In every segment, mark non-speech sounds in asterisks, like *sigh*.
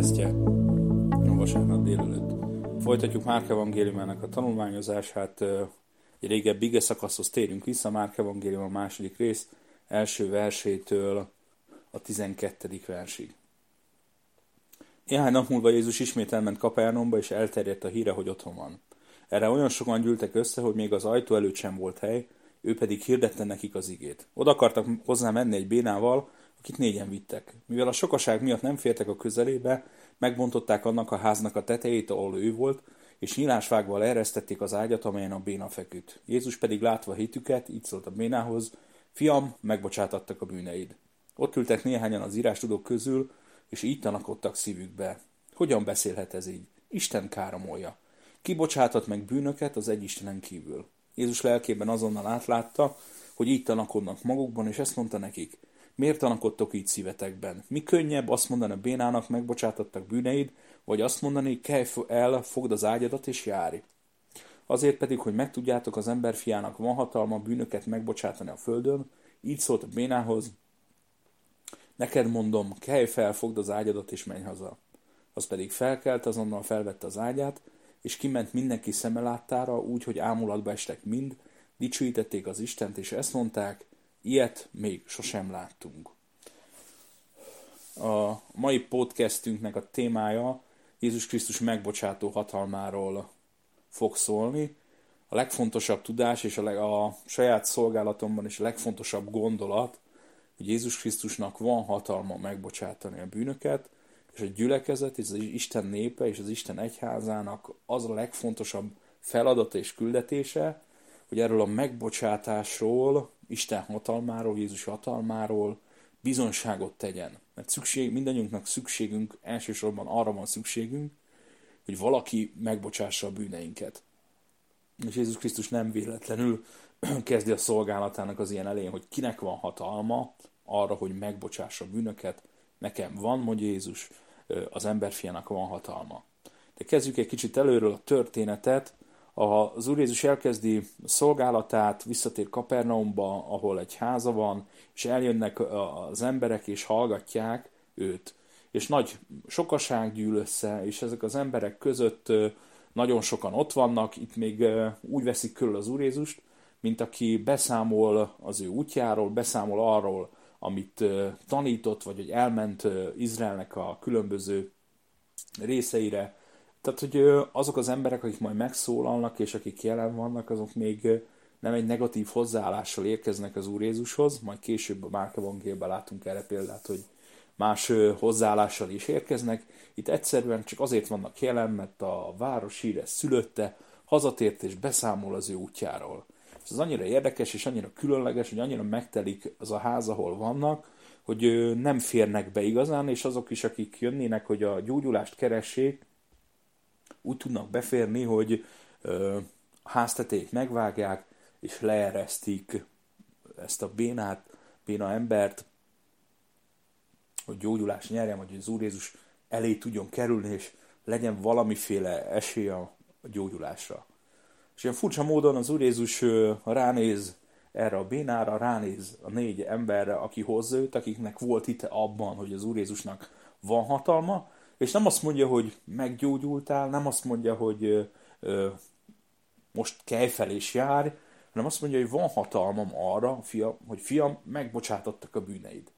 Podcastje a vasárnap délelőtt. Folytatjuk Márk Evangéliumának a tanulmányozását. Egy régebbi ige szakaszhoz térünk vissza, Márk Evangélium a második rész, első versétől a 12. versig. Néhány nap múlva Jézus ismét elment Kapernomba, és elterjedt a híre, hogy otthon van. Erre olyan sokan gyűltek össze, hogy még az ajtó előtt sem volt hely, ő pedig hirdette nekik az igét. Oda akartak hozzá menni egy bénával, akit négyen vittek. Mivel a sokaság miatt nem fértek a közelébe, megbontották annak a háznak a tetejét, ahol ő volt, és nyílásvágval eresztették az ágyat, amelyen a béna feküdt. Jézus pedig látva hitüket, így szólt a bénához, Fiam, megbocsátattak a bűneid. Ott ültek néhányan az írástudók közül, és így tanakodtak szívükbe. Hogyan beszélhet ez így? Isten káromolja. Kibocsátott meg bűnöket az egy Istenen kívül. Jézus lelkében azonnal átlátta, hogy így tanakodnak magukban, és ezt mondta nekik. Miért tanakodtok így szívetekben? Mi könnyebb azt mondani a bénának, megbocsátottak bűneid, vagy azt mondani, kelj el, fogd az ágyadat és járj. Azért pedig, hogy megtudjátok, az emberfiának van hatalma bűnöket megbocsátani a földön, így szólt a bénához, neked mondom, kelj fel, fogd az ágyadat és menj haza. Az pedig felkelt, azonnal felvette az ágyát, és kiment mindenki szeme láttára, úgy, hogy ámulatba estek mind, dicsőítették az Istent, és ezt mondták, ilyet még sosem láttunk. A mai podcastünknek a témája Jézus Krisztus megbocsátó hatalmáról fog szólni. A legfontosabb tudás és a, leg, a saját szolgálatomban is a legfontosabb gondolat, hogy Jézus Krisztusnak van hatalma megbocsátani a bűnöket, és a gyülekezet, és az Isten népe és az Isten egyházának az a legfontosabb feladata és küldetése, hogy erről a megbocsátásról, Isten hatalmáról, Jézus hatalmáról bizonságot tegyen. Mert szükség, mindannyiunknak szükségünk, elsősorban arra van szükségünk, hogy valaki megbocsássa a bűneinket. És Jézus Krisztus nem véletlenül *clears throat* kezdi a szolgálatának az ilyen elején, hogy kinek van hatalma arra, hogy megbocsássa a bűnöket, Nekem van, mondja Jézus, az emberfiának van hatalma. De kezdjük egy kicsit előről a történetet. Az Úr Jézus elkezdi szolgálatát, visszatér Kapernaumba, ahol egy háza van, és eljönnek az emberek, és hallgatják őt. És nagy sokaság gyűl össze, és ezek az emberek között nagyon sokan ott vannak, itt még úgy veszik körül az Úr Jézust, mint aki beszámol az ő útjáról, beszámol arról, amit tanított, vagy hogy elment Izraelnek a különböző részeire. Tehát, hogy azok az emberek, akik majd megszólalnak, és akik jelen vannak, azok még nem egy negatív hozzáállással érkeznek az Úr Jézushoz, majd később a Márk Evangélben látunk erre példát, hogy más hozzáállással is érkeznek. Itt egyszerűen csak azért vannak jelen, mert a város híre szülötte, hazatért és beszámol az ő útjáról. És ez annyira érdekes és annyira különleges, hogy annyira megtelik az a ház, ahol vannak, hogy nem férnek be igazán, és azok is, akik jönnének, hogy a gyógyulást keressék, úgy tudnak beférni, hogy a háztetét megvágják, és leeresztik ezt a bénát, béna embert, hogy gyógyulást nyerjen, vagy hogy az Úr Jézus elé tudjon kerülni, és legyen valamiféle esély a gyógyulásra. És ilyen furcsa módon az Úr Jézus ránéz erre a bénára, ránéz a négy emberre, aki hozza őt, akiknek volt itt abban, hogy az Úr Jézusnak van hatalma, és nem azt mondja, hogy meggyógyultál, nem azt mondja, hogy ö, ö, most kelj fel és járj, hanem azt mondja, hogy van hatalmam arra, fiam, hogy fiam, megbocsátottak a bűneid.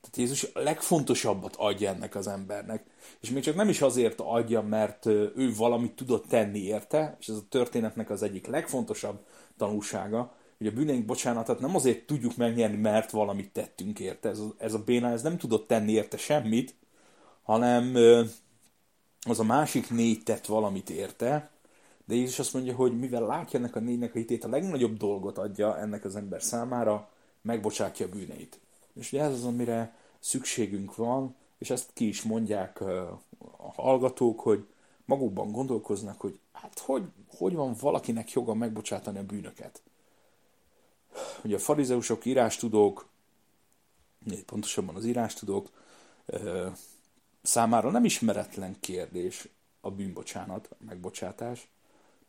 Tehát Jézus a legfontosabbat adja ennek az embernek. És még csak nem is azért adja, mert ő valamit tudott tenni érte, és ez a történetnek az egyik legfontosabb tanulsága, hogy a bűneink bocsánatát nem azért tudjuk megnyerni, mert valamit tettünk érte. Ez a, ez a béna ez nem tudott tenni érte semmit, hanem az a másik négy tett valamit érte, de Jézus azt mondja, hogy mivel látja ennek a négynek a hitét, a legnagyobb dolgot adja ennek az ember számára, megbocsátja a bűneit. És ugye ez az, amire szükségünk van, és ezt ki is mondják a hallgatók, hogy magukban gondolkoznak, hogy hát hogy, hogy van valakinek joga megbocsátani a bűnöket. Ugye a farizeusok, írástudók, pontosabban az írástudók számára nem ismeretlen kérdés a bűnbocsánat, a megbocsátás.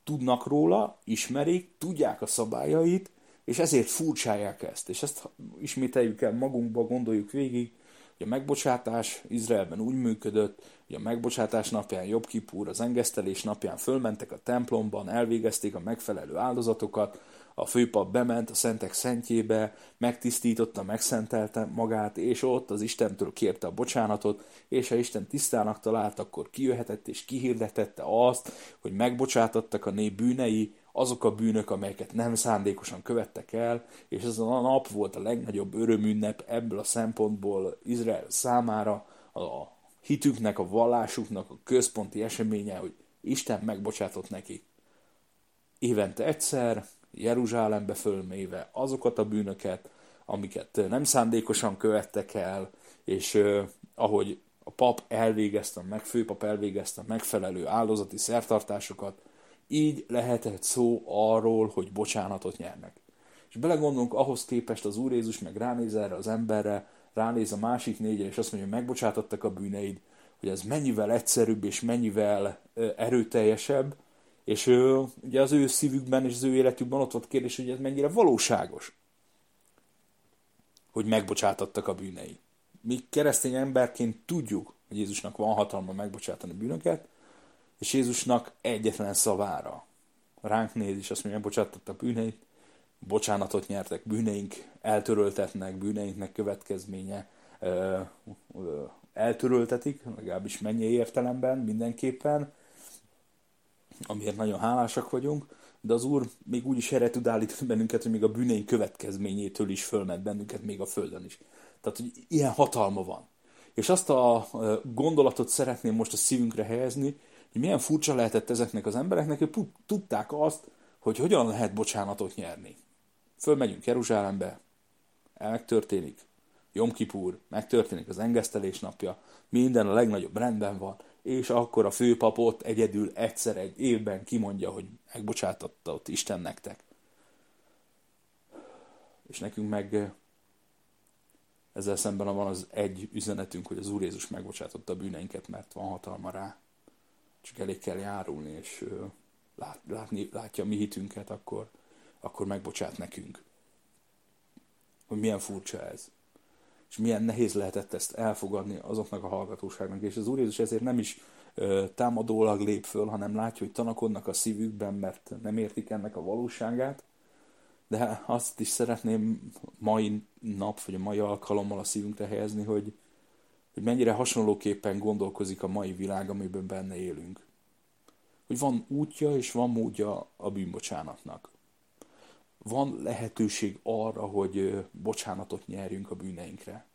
Tudnak róla, ismerik, tudják a szabályait, és ezért furcsálják ezt. És ezt ismételjük el magunkba, gondoljuk végig, hogy a megbocsátás Izraelben úgy működött, hogy a megbocsátás napján Jobb Kipúr, az engesztelés napján fölmentek a templomban, elvégezték a megfelelő áldozatokat, a főpap bement a szentek szentjébe, megtisztította, megszentelte magát, és ott az Istentől kérte a bocsánatot, és ha Isten tisztának talált, akkor kijöhetett és kihirdetette azt, hogy megbocsátottak a nép bűnei, azok a bűnök, amelyeket nem szándékosan követtek el, és ez a nap volt a legnagyobb örömünnep ebből a szempontból Izrael számára, a hitüknek, a vallásuknak a központi eseménye, hogy Isten megbocsátott nekik. Évente egyszer, Jeruzsálembe fölméve azokat a bűnöket, amiket nem szándékosan követtek el, és uh, ahogy a pap elvégezte, meg főpap elvégezte megfelelő áldozati szertartásokat, így lehetett szó arról, hogy bocsánatot nyernek. És belegondolunk ahhoz képest az Úr Jézus meg ránéz erre az emberre, ránéz a másik négyre, és azt mondja, hogy megbocsátottak a bűneid, hogy ez mennyivel egyszerűbb és mennyivel erőteljesebb, és ő, ugye az ő szívükben és az ő életükben ott volt kérdés, hogy ez mennyire valóságos, hogy megbocsátottak a bűnei. Mi keresztény emberként tudjuk, hogy Jézusnak van hatalma megbocsátani bűnöket, és Jézusnak egyetlen szavára ránk néz, és azt mondja, bocsátottak bűneit, bocsánatot nyertek, bűneink eltöröltetnek, bűneinknek következménye ö, ö, eltöröltetik, legalábbis mennyi értelemben mindenképpen, amiért nagyon hálásak vagyunk, de az Úr még úgy is erre tud állítani bennünket, hogy még a bűneink következményétől is fölment bennünket, még a Földön is. Tehát, hogy ilyen hatalma van. És azt a gondolatot szeretném most a szívünkre helyezni, hogy milyen furcsa lehetett ezeknek az embereknek, hogy tudták azt, hogy hogyan lehet bocsánatot nyerni. Fölmegyünk Jeruzsálembe, megtörténik, Jom Kipur, megtörténik az engesztelés napja, minden a legnagyobb rendben van, és akkor a főpapot egyedül egyszer egy évben kimondja, hogy megbocsátotta ott Isten nektek. És nekünk meg ezzel szemben van az egy üzenetünk, hogy az Úr Jézus megbocsátotta a bűneinket, mert van hatalma rá. Csak elég kell járulni, és lát, látni, látja mi hitünket, akkor, akkor megbocsát nekünk. Hogy milyen furcsa ez és milyen nehéz lehetett ezt elfogadni azoknak a hallgatóságnak. És az Úr Jézus ezért nem is támadólag lép föl, hanem látja, hogy tanakodnak a szívükben, mert nem értik ennek a valóságát. De azt is szeretném mai nap, vagy a mai alkalommal a szívünkre helyezni, hogy, hogy mennyire hasonlóképpen gondolkozik a mai világ, amiben benne élünk. Hogy van útja és van módja a bűnbocsánatnak van lehetőség arra, hogy bocsánatot nyerjünk a bűneinkre.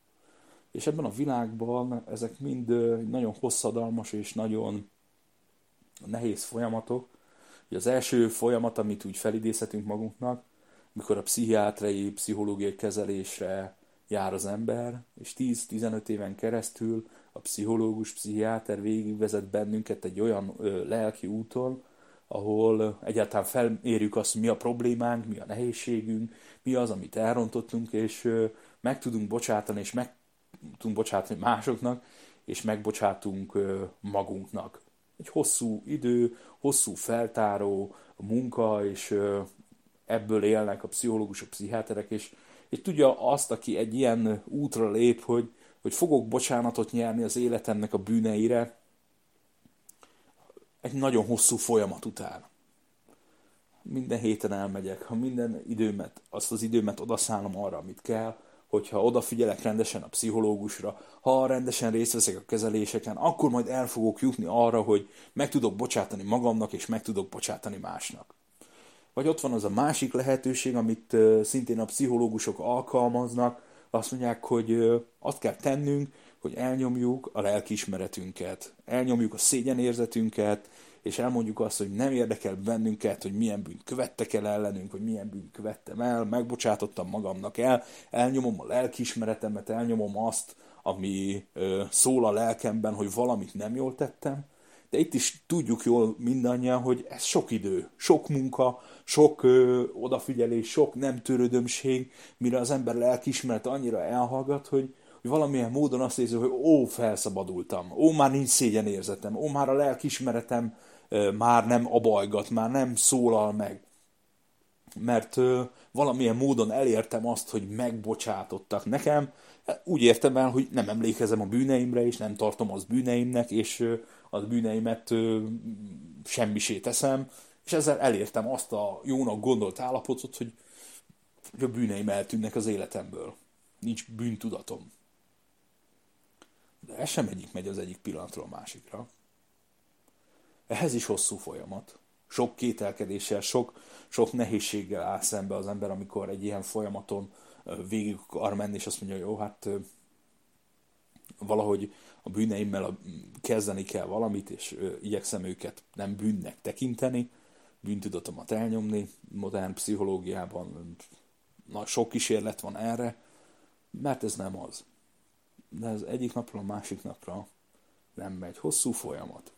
És ebben a világban ezek mind nagyon hosszadalmas és nagyon nehéz folyamatok. Az első folyamat, amit úgy felidézhetünk magunknak, mikor a pszichiátrai, pszichológiai kezelésre jár az ember, és 10-15 éven keresztül a pszichológus, pszichiáter végigvezet bennünket egy olyan ö, lelki úton, ahol egyáltalán felmérjük azt, hogy mi a problémánk, mi a nehézségünk, mi az, amit elrontottunk, és meg tudunk bocsátani, és meg tudunk bocsátani másoknak, és megbocsátunk magunknak. Egy hosszú idő, hosszú feltáró munka, és ebből élnek a pszichológusok, pszichiáterek, és, és tudja azt, aki egy ilyen útra lép, hogy, hogy fogok bocsánatot nyerni az életemnek a bűneire, egy nagyon hosszú folyamat után. Minden héten elmegyek, ha minden időmet, azt az időmet odaszállom arra, amit kell, hogyha odafigyelek rendesen a pszichológusra, ha rendesen részt veszek a kezeléseken, akkor majd el fogok jutni arra, hogy meg tudok bocsátani magamnak, és meg tudok bocsátani másnak. Vagy ott van az a másik lehetőség, amit szintén a pszichológusok alkalmaznak, azt mondják, hogy azt kell tennünk, hogy elnyomjuk a lelkiismeretünket, elnyomjuk a szégyenérzetünket, és elmondjuk azt, hogy nem érdekel bennünket, hogy milyen bűnt követtek el ellenünk, hogy milyen bűnt követtem el, megbocsátottam magamnak el, elnyomom a lelkiismeretemet, elnyomom azt, ami ö, szól a lelkemben, hogy valamit nem jól tettem, de itt is tudjuk jól mindannyian, hogy ez sok idő, sok munka, sok ö, odafigyelés, sok nem törődömség, mire az ember lelkiismerete annyira elhallgat, hogy, hogy valamilyen módon azt érzi, hogy ó, felszabadultam, ó, már nincs szégyenérzetem, ó, már a lelkismeretem már nem abajgat, már nem szólal meg. mert valamilyen módon elértem azt, hogy megbocsátottak nekem, úgy értem el, hogy nem emlékezem a bűneimre, és nem tartom az bűneimnek, és az bűneimet semmisé teszem, és ezzel elértem azt a jónak gondolt állapotot, hogy, hogy a bűneim eltűnnek az életemből. Nincs bűntudatom. De ez sem egyik megy az egyik pillanatról a másikra. Ehhez is hosszú folyamat. Sok kételkedéssel, sok, sok nehézséggel áll szembe az ember, amikor egy ilyen folyamaton végig akar menni, és azt mondja, jó, hát valahogy a bűneimmel kezdeni kell valamit, és igyekszem őket nem bűnnek tekinteni, bűntudatomat elnyomni. Modern pszichológiában na, sok kísérlet van erre, mert ez nem az. De ez egyik napról a másik napra nem megy. Hosszú folyamat.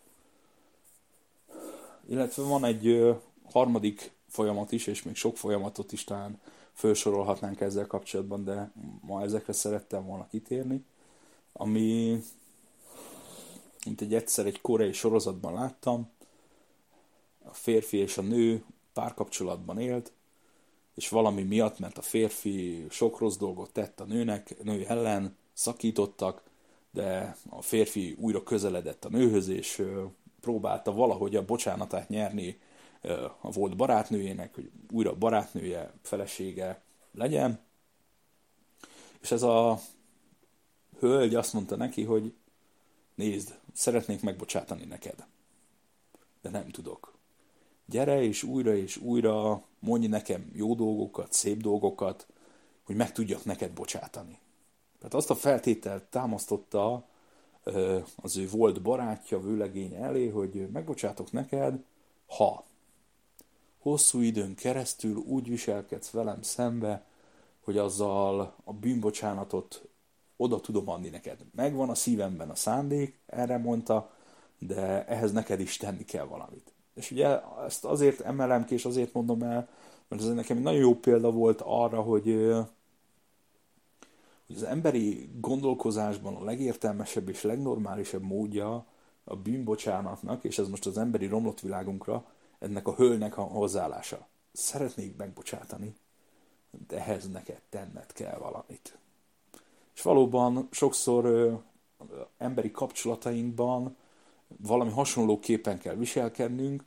Illetve van egy harmadik folyamat is, és még sok folyamatot is talán felsorolhatnánk ezzel kapcsolatban, de ma ezekre szerettem volna kitérni, ami, mint egy egyszer egy koreai sorozatban láttam, a férfi és a nő párkapcsolatban élt, és valami miatt, mert a férfi sok rossz dolgot tett a nőnek, nő ellen, szakítottak, de a férfi újra közeledett a nőhöz, és próbálta valahogy a bocsánatát nyerni a volt barátnőjének, hogy újra barátnője, felesége legyen. És ez a hölgy azt mondta neki, hogy nézd, szeretnék megbocsátani neked, de nem tudok. Gyere és újra és újra mondj nekem jó dolgokat, szép dolgokat, hogy meg tudjak neked bocsátani. Tehát azt a feltételt támasztotta az ő volt barátja, vőlegény elé, hogy megbocsátok neked, ha hosszú időn keresztül úgy viselkedsz velem szembe, hogy azzal a bűnbocsánatot oda tudom adni neked. Megvan a szívemben a szándék, erre mondta, de ehhez neked is tenni kell valamit. És ugye ezt azért emelem ki, és azért mondom el, mert ez nekem egy nagyon jó példa volt arra, hogy, hogy az emberi gondolkozásban a legértelmesebb és legnormálisabb módja a bűnbocsánatnak, és ez most az emberi romlott világunkra, ennek a hölnek a hozzáállása. Szeretnék megbocsátani, de ehhez neked tenned kell valamit. És valóban sokszor ö, emberi kapcsolatainkban valami hasonló képen kell viselkednünk,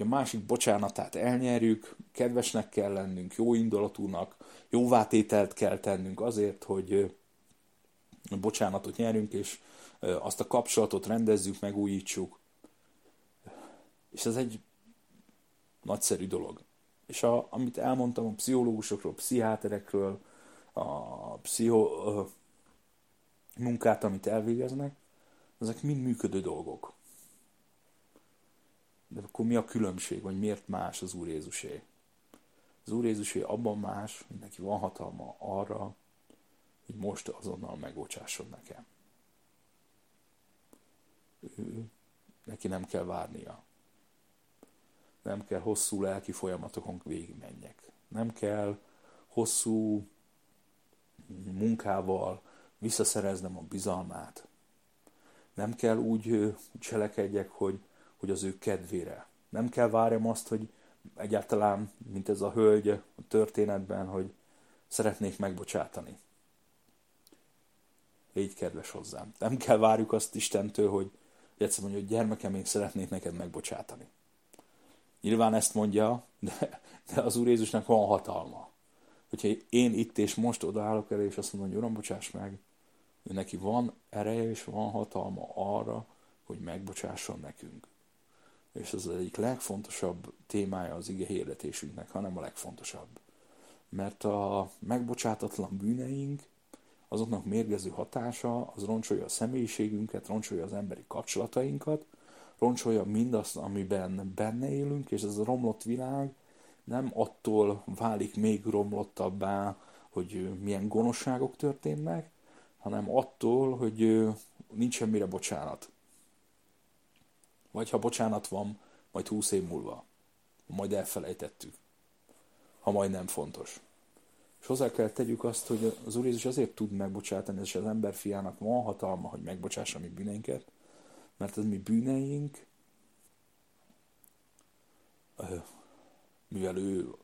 hogy a másik bocsánatát elnyerjük, kedvesnek kell lennünk, jó indulatúnak, jóvátételt kell tennünk azért, hogy bocsánatot nyerünk, és azt a kapcsolatot rendezzük, megújítsuk. És ez egy nagyszerű dolog. És a, amit elmondtam a pszichológusokról, pszichiáterekről, a pszicho, munkát, amit elvégeznek, ezek mind működő dolgok. De akkor mi a különbség, vagy miért más az Úr Jézusé? Az Úr Jézusé abban más, hogy neki van hatalma arra, hogy most azonnal megbocsásson nekem. Ő, neki nem kell várnia. Nem kell hosszú lelki folyamatokon végigmenjek. Nem kell hosszú munkával visszaszereznem a bizalmát. Nem kell úgy cselekedjek, hogy, hogy az ő kedvére. Nem kell várjam azt, hogy egyáltalán, mint ez a hölgy a történetben, hogy szeretnék megbocsátani. Légy kedves hozzám. Nem kell várjuk azt Istentől, hogy egyszer mondja, hogy gyermekem, én szeretnék neked megbocsátani. Nyilván ezt mondja, de, de az Úr Jézusnak van hatalma. Hogyha én itt és most odaállok elé, és azt mondom, hogy Uram, bocsáss meg, ő neki van ereje és van hatalma arra, hogy megbocsásson nekünk. És ez az egyik legfontosabb témája az ige hirdetésünknek, hanem a legfontosabb. Mert a megbocsátatlan bűneink, azoknak mérgező hatása, az roncsolja a személyiségünket, roncsolja az emberi kapcsolatainkat, roncsolja mindazt, amiben benne élünk, és ez a romlott világ nem attól válik még romlottabbá, hogy milyen gonoszságok történnek, hanem attól, hogy nincs semmire bocsánat. Vagy ha bocsánat van, majd húsz év múlva. Majd elfelejtettük. Ha majd nem fontos. És hozzá kell tegyük azt, hogy az Úr Jézus azért tud megbocsátani, és az ember fiának van hatalma, hogy megbocsássa mi bűneinket, mert az mi bűneink, mivel ő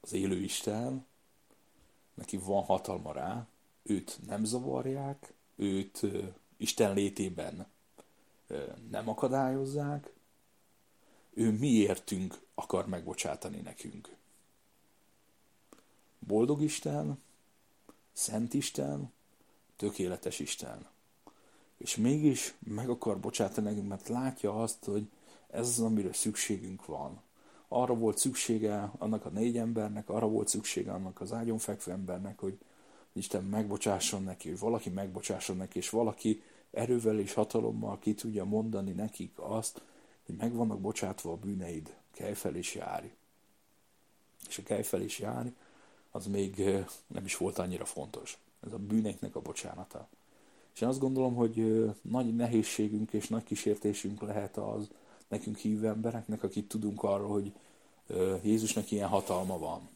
az élő Isten, neki van hatalma rá, őt nem zavarják, őt Isten létében nem akadályozzák, ő miértünk akar megbocsátani nekünk. Boldog Isten, Szent Isten, tökéletes Isten. És mégis meg akar bocsátani nekünk, mert látja azt, hogy ez az, amire szükségünk van. Arra volt szüksége annak a négy embernek, arra volt szüksége annak az ágyon fekvő embernek, hogy Isten megbocsásson neki, hogy valaki megbocsásson neki, és valaki erővel és hatalommal ki tudja mondani nekik azt, hogy meg vannak bocsátva a bűneid, kelj fel és járj. És a kelj fel és járj, az még nem is volt annyira fontos. Ez a bűneknek a bocsánata. És én azt gondolom, hogy nagy nehézségünk és nagy kísértésünk lehet az nekünk hívő embereknek, akik tudunk arról, hogy Jézusnak ilyen hatalma van,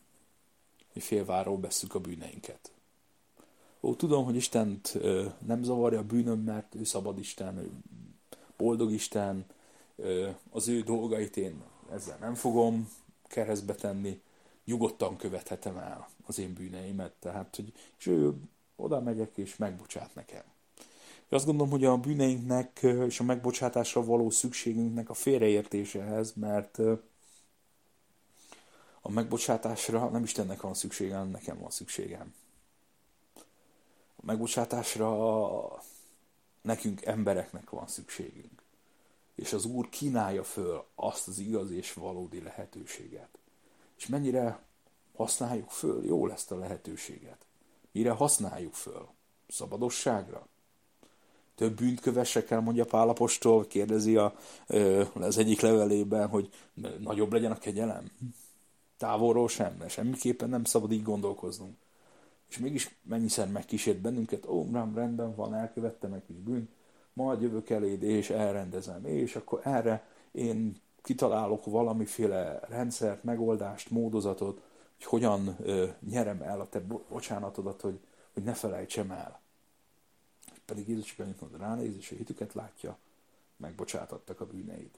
hogy félváról beszük a bűneinket. Ó, tudom, hogy Istent nem zavarja a bűnöm, mert ő szabad Isten, ő boldog Isten, az ő dolgait én ezzel nem fogom keresztbe tenni, nyugodtan követhetem el az én bűneimet, tehát, hogy és ő oda megyek és megbocsát nekem. És azt gondolom, hogy a bűneinknek és a megbocsátásra való szükségünknek a félreértésehez, mert a megbocsátásra nem Istennek van szüksége, hanem nekem van szükségem. A megbocsátásra nekünk embereknek van szükségünk. És az Úr kínálja föl azt az igaz és valódi lehetőséget. És mennyire használjuk föl jól ezt a lehetőséget? Mire használjuk föl? Szabadosságra? Több bűnt kövessek el, mondja Pálapostól, kérdezi a, az egyik levelében, hogy nagyobb legyen a kegyelem. Távolról sem, de semmiképpen nem szabad így gondolkoznunk. És mégis mennyiszer megkísért bennünket, ó, rám rendben van, elkövettem egy kis bűnt, majd jövök eléd, és elrendezem. És akkor erre én kitalálok valamiféle rendszert, megoldást, módozatot, hogy hogyan ö, nyerem el a te bocsánatodat, hogy, hogy ne felejtsem el. Pedig Jézus csak annyit mond, ránéz, és a hitüket látja, megbocsátattak a bűneid.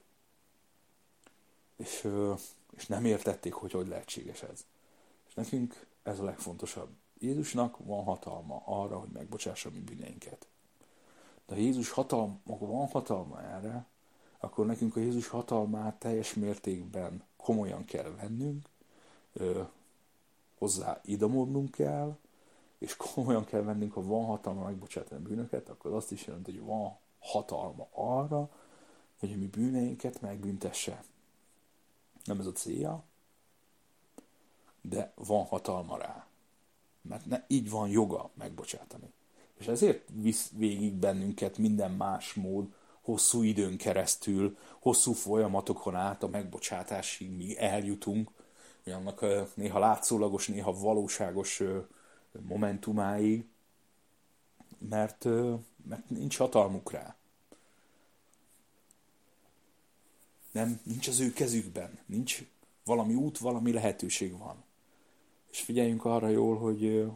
És, ö, és nem értették, hogy hogy lehetséges ez. És nekünk ez a legfontosabb. Jézusnak van hatalma arra, hogy megbocsássa mi bűneinket. De ha Jézus hatalma, van hatalma erre, akkor nekünk a Jézus hatalmát teljes mértékben komolyan kell vennünk, ö, hozzá idomodnunk kell, és komolyan kell vennünk, ha van hatalma megbocsátani a bűnöket, akkor azt is jelenti, hogy van hatalma arra, hogy a mi bűneinket megbüntesse. Nem ez a célja, de van hatalma rá. Mert ne, így van joga megbocsátani. És ezért visz végig bennünket minden más mód, hosszú időn keresztül, hosszú folyamatokon át a megbocsátásig, míg eljutunk, hogy annak néha látszólagos, néha valóságos momentumáig, mert, mert nincs hatalmuk rá. Nem, nincs az ő kezükben, nincs valami út, valami lehetőség van. És figyeljünk arra jól, hogy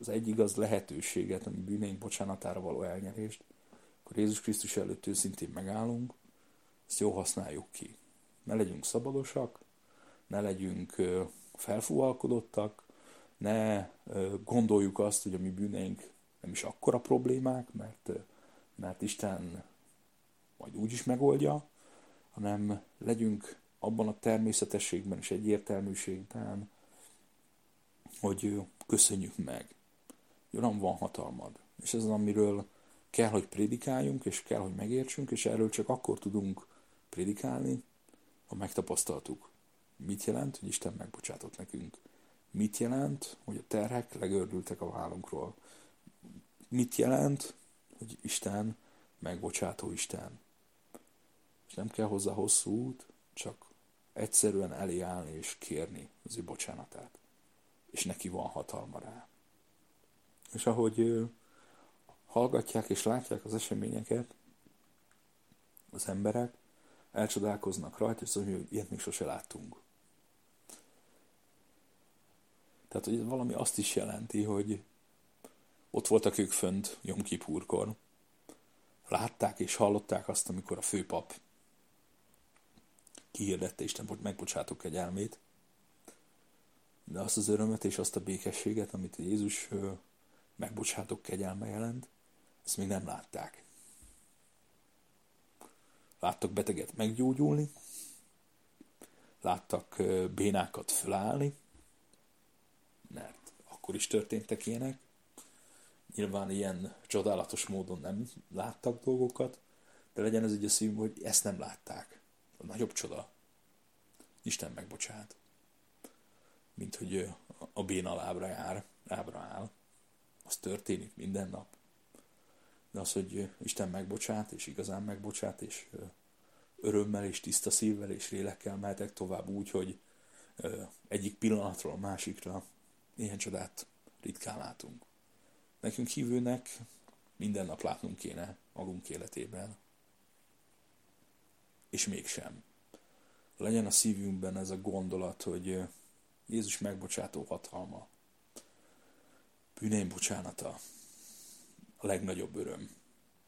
az egy igaz lehetőséget, ami bűneink bocsánatára való elnyerést, akkor Jézus Krisztus előtt őszintén megállunk, ezt jó használjuk ki. Ne legyünk szabadosak, ne legyünk felfúvalkodottak, ne gondoljuk azt, hogy a mi bűneink nem is akkora problémák, mert, mert Isten majd úgy is megoldja, hanem legyünk abban a természetességben és egyértelműségben, hogy köszönjük meg. Uram, van hatalmad. És ez az, amiről kell, hogy prédikáljunk, és kell, hogy megértsünk, és erről csak akkor tudunk prédikálni, ha megtapasztaltuk. Mit jelent, hogy Isten megbocsátott nekünk? Mit jelent, hogy a terhek legördültek a vállunkról? Mit jelent, hogy Isten megbocsátó Isten? És nem kell hozzá hosszú út, csak egyszerűen elé és kérni az ő bocsánatát. És neki van hatalma rá. És ahogy hallgatják és látják az eseményeket, az emberek elcsodálkoznak rajta, és mondjuk, hogy ilyet még sose láttunk. Tehát, hogy valami azt is jelenti, hogy ott voltak ők fönt Jom Kipurkor. Látták és hallották azt, amikor a főpap kihirdette Isten, megbocsátok egy elmét. De azt az örömet és azt a békességet, amit Jézus megbocsátok kegyelme jelent, ezt még nem látták. Láttak beteget meggyógyulni, láttak bénákat fölállni, mert akkor is történtek ilyenek. Nyilván ilyen csodálatos módon nem láttak dolgokat, de legyen ez egy a szívünk, hogy ezt nem látták. A nagyobb csoda. Isten megbocsát. Mint hogy a béna lábra jár, lábra áll. Az történik minden nap. De az, hogy Isten megbocsát, és igazán megbocsát, és örömmel és tiszta szívvel és lélekkel mehetek tovább úgy, hogy egyik pillanatról a másikra ilyen csodát ritkán látunk. Nekünk hívőnek minden nap látnunk kéne magunk életében. És mégsem. Legyen a szívünkben ez a gondolat, hogy Jézus megbocsátó hatalma, bűneim bocsánata, a legnagyobb öröm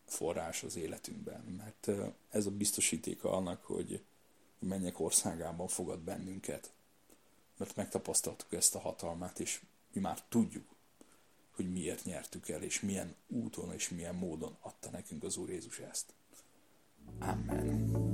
forrás az életünkben, mert ez a biztosítéka annak, hogy mennyek országában fogad bennünket, mert megtapasztaltuk ezt a hatalmát, és mi már tudjuk, hogy miért nyertük el, és milyen úton és milyen módon adta nekünk az Úr Jézus ezt. Amen.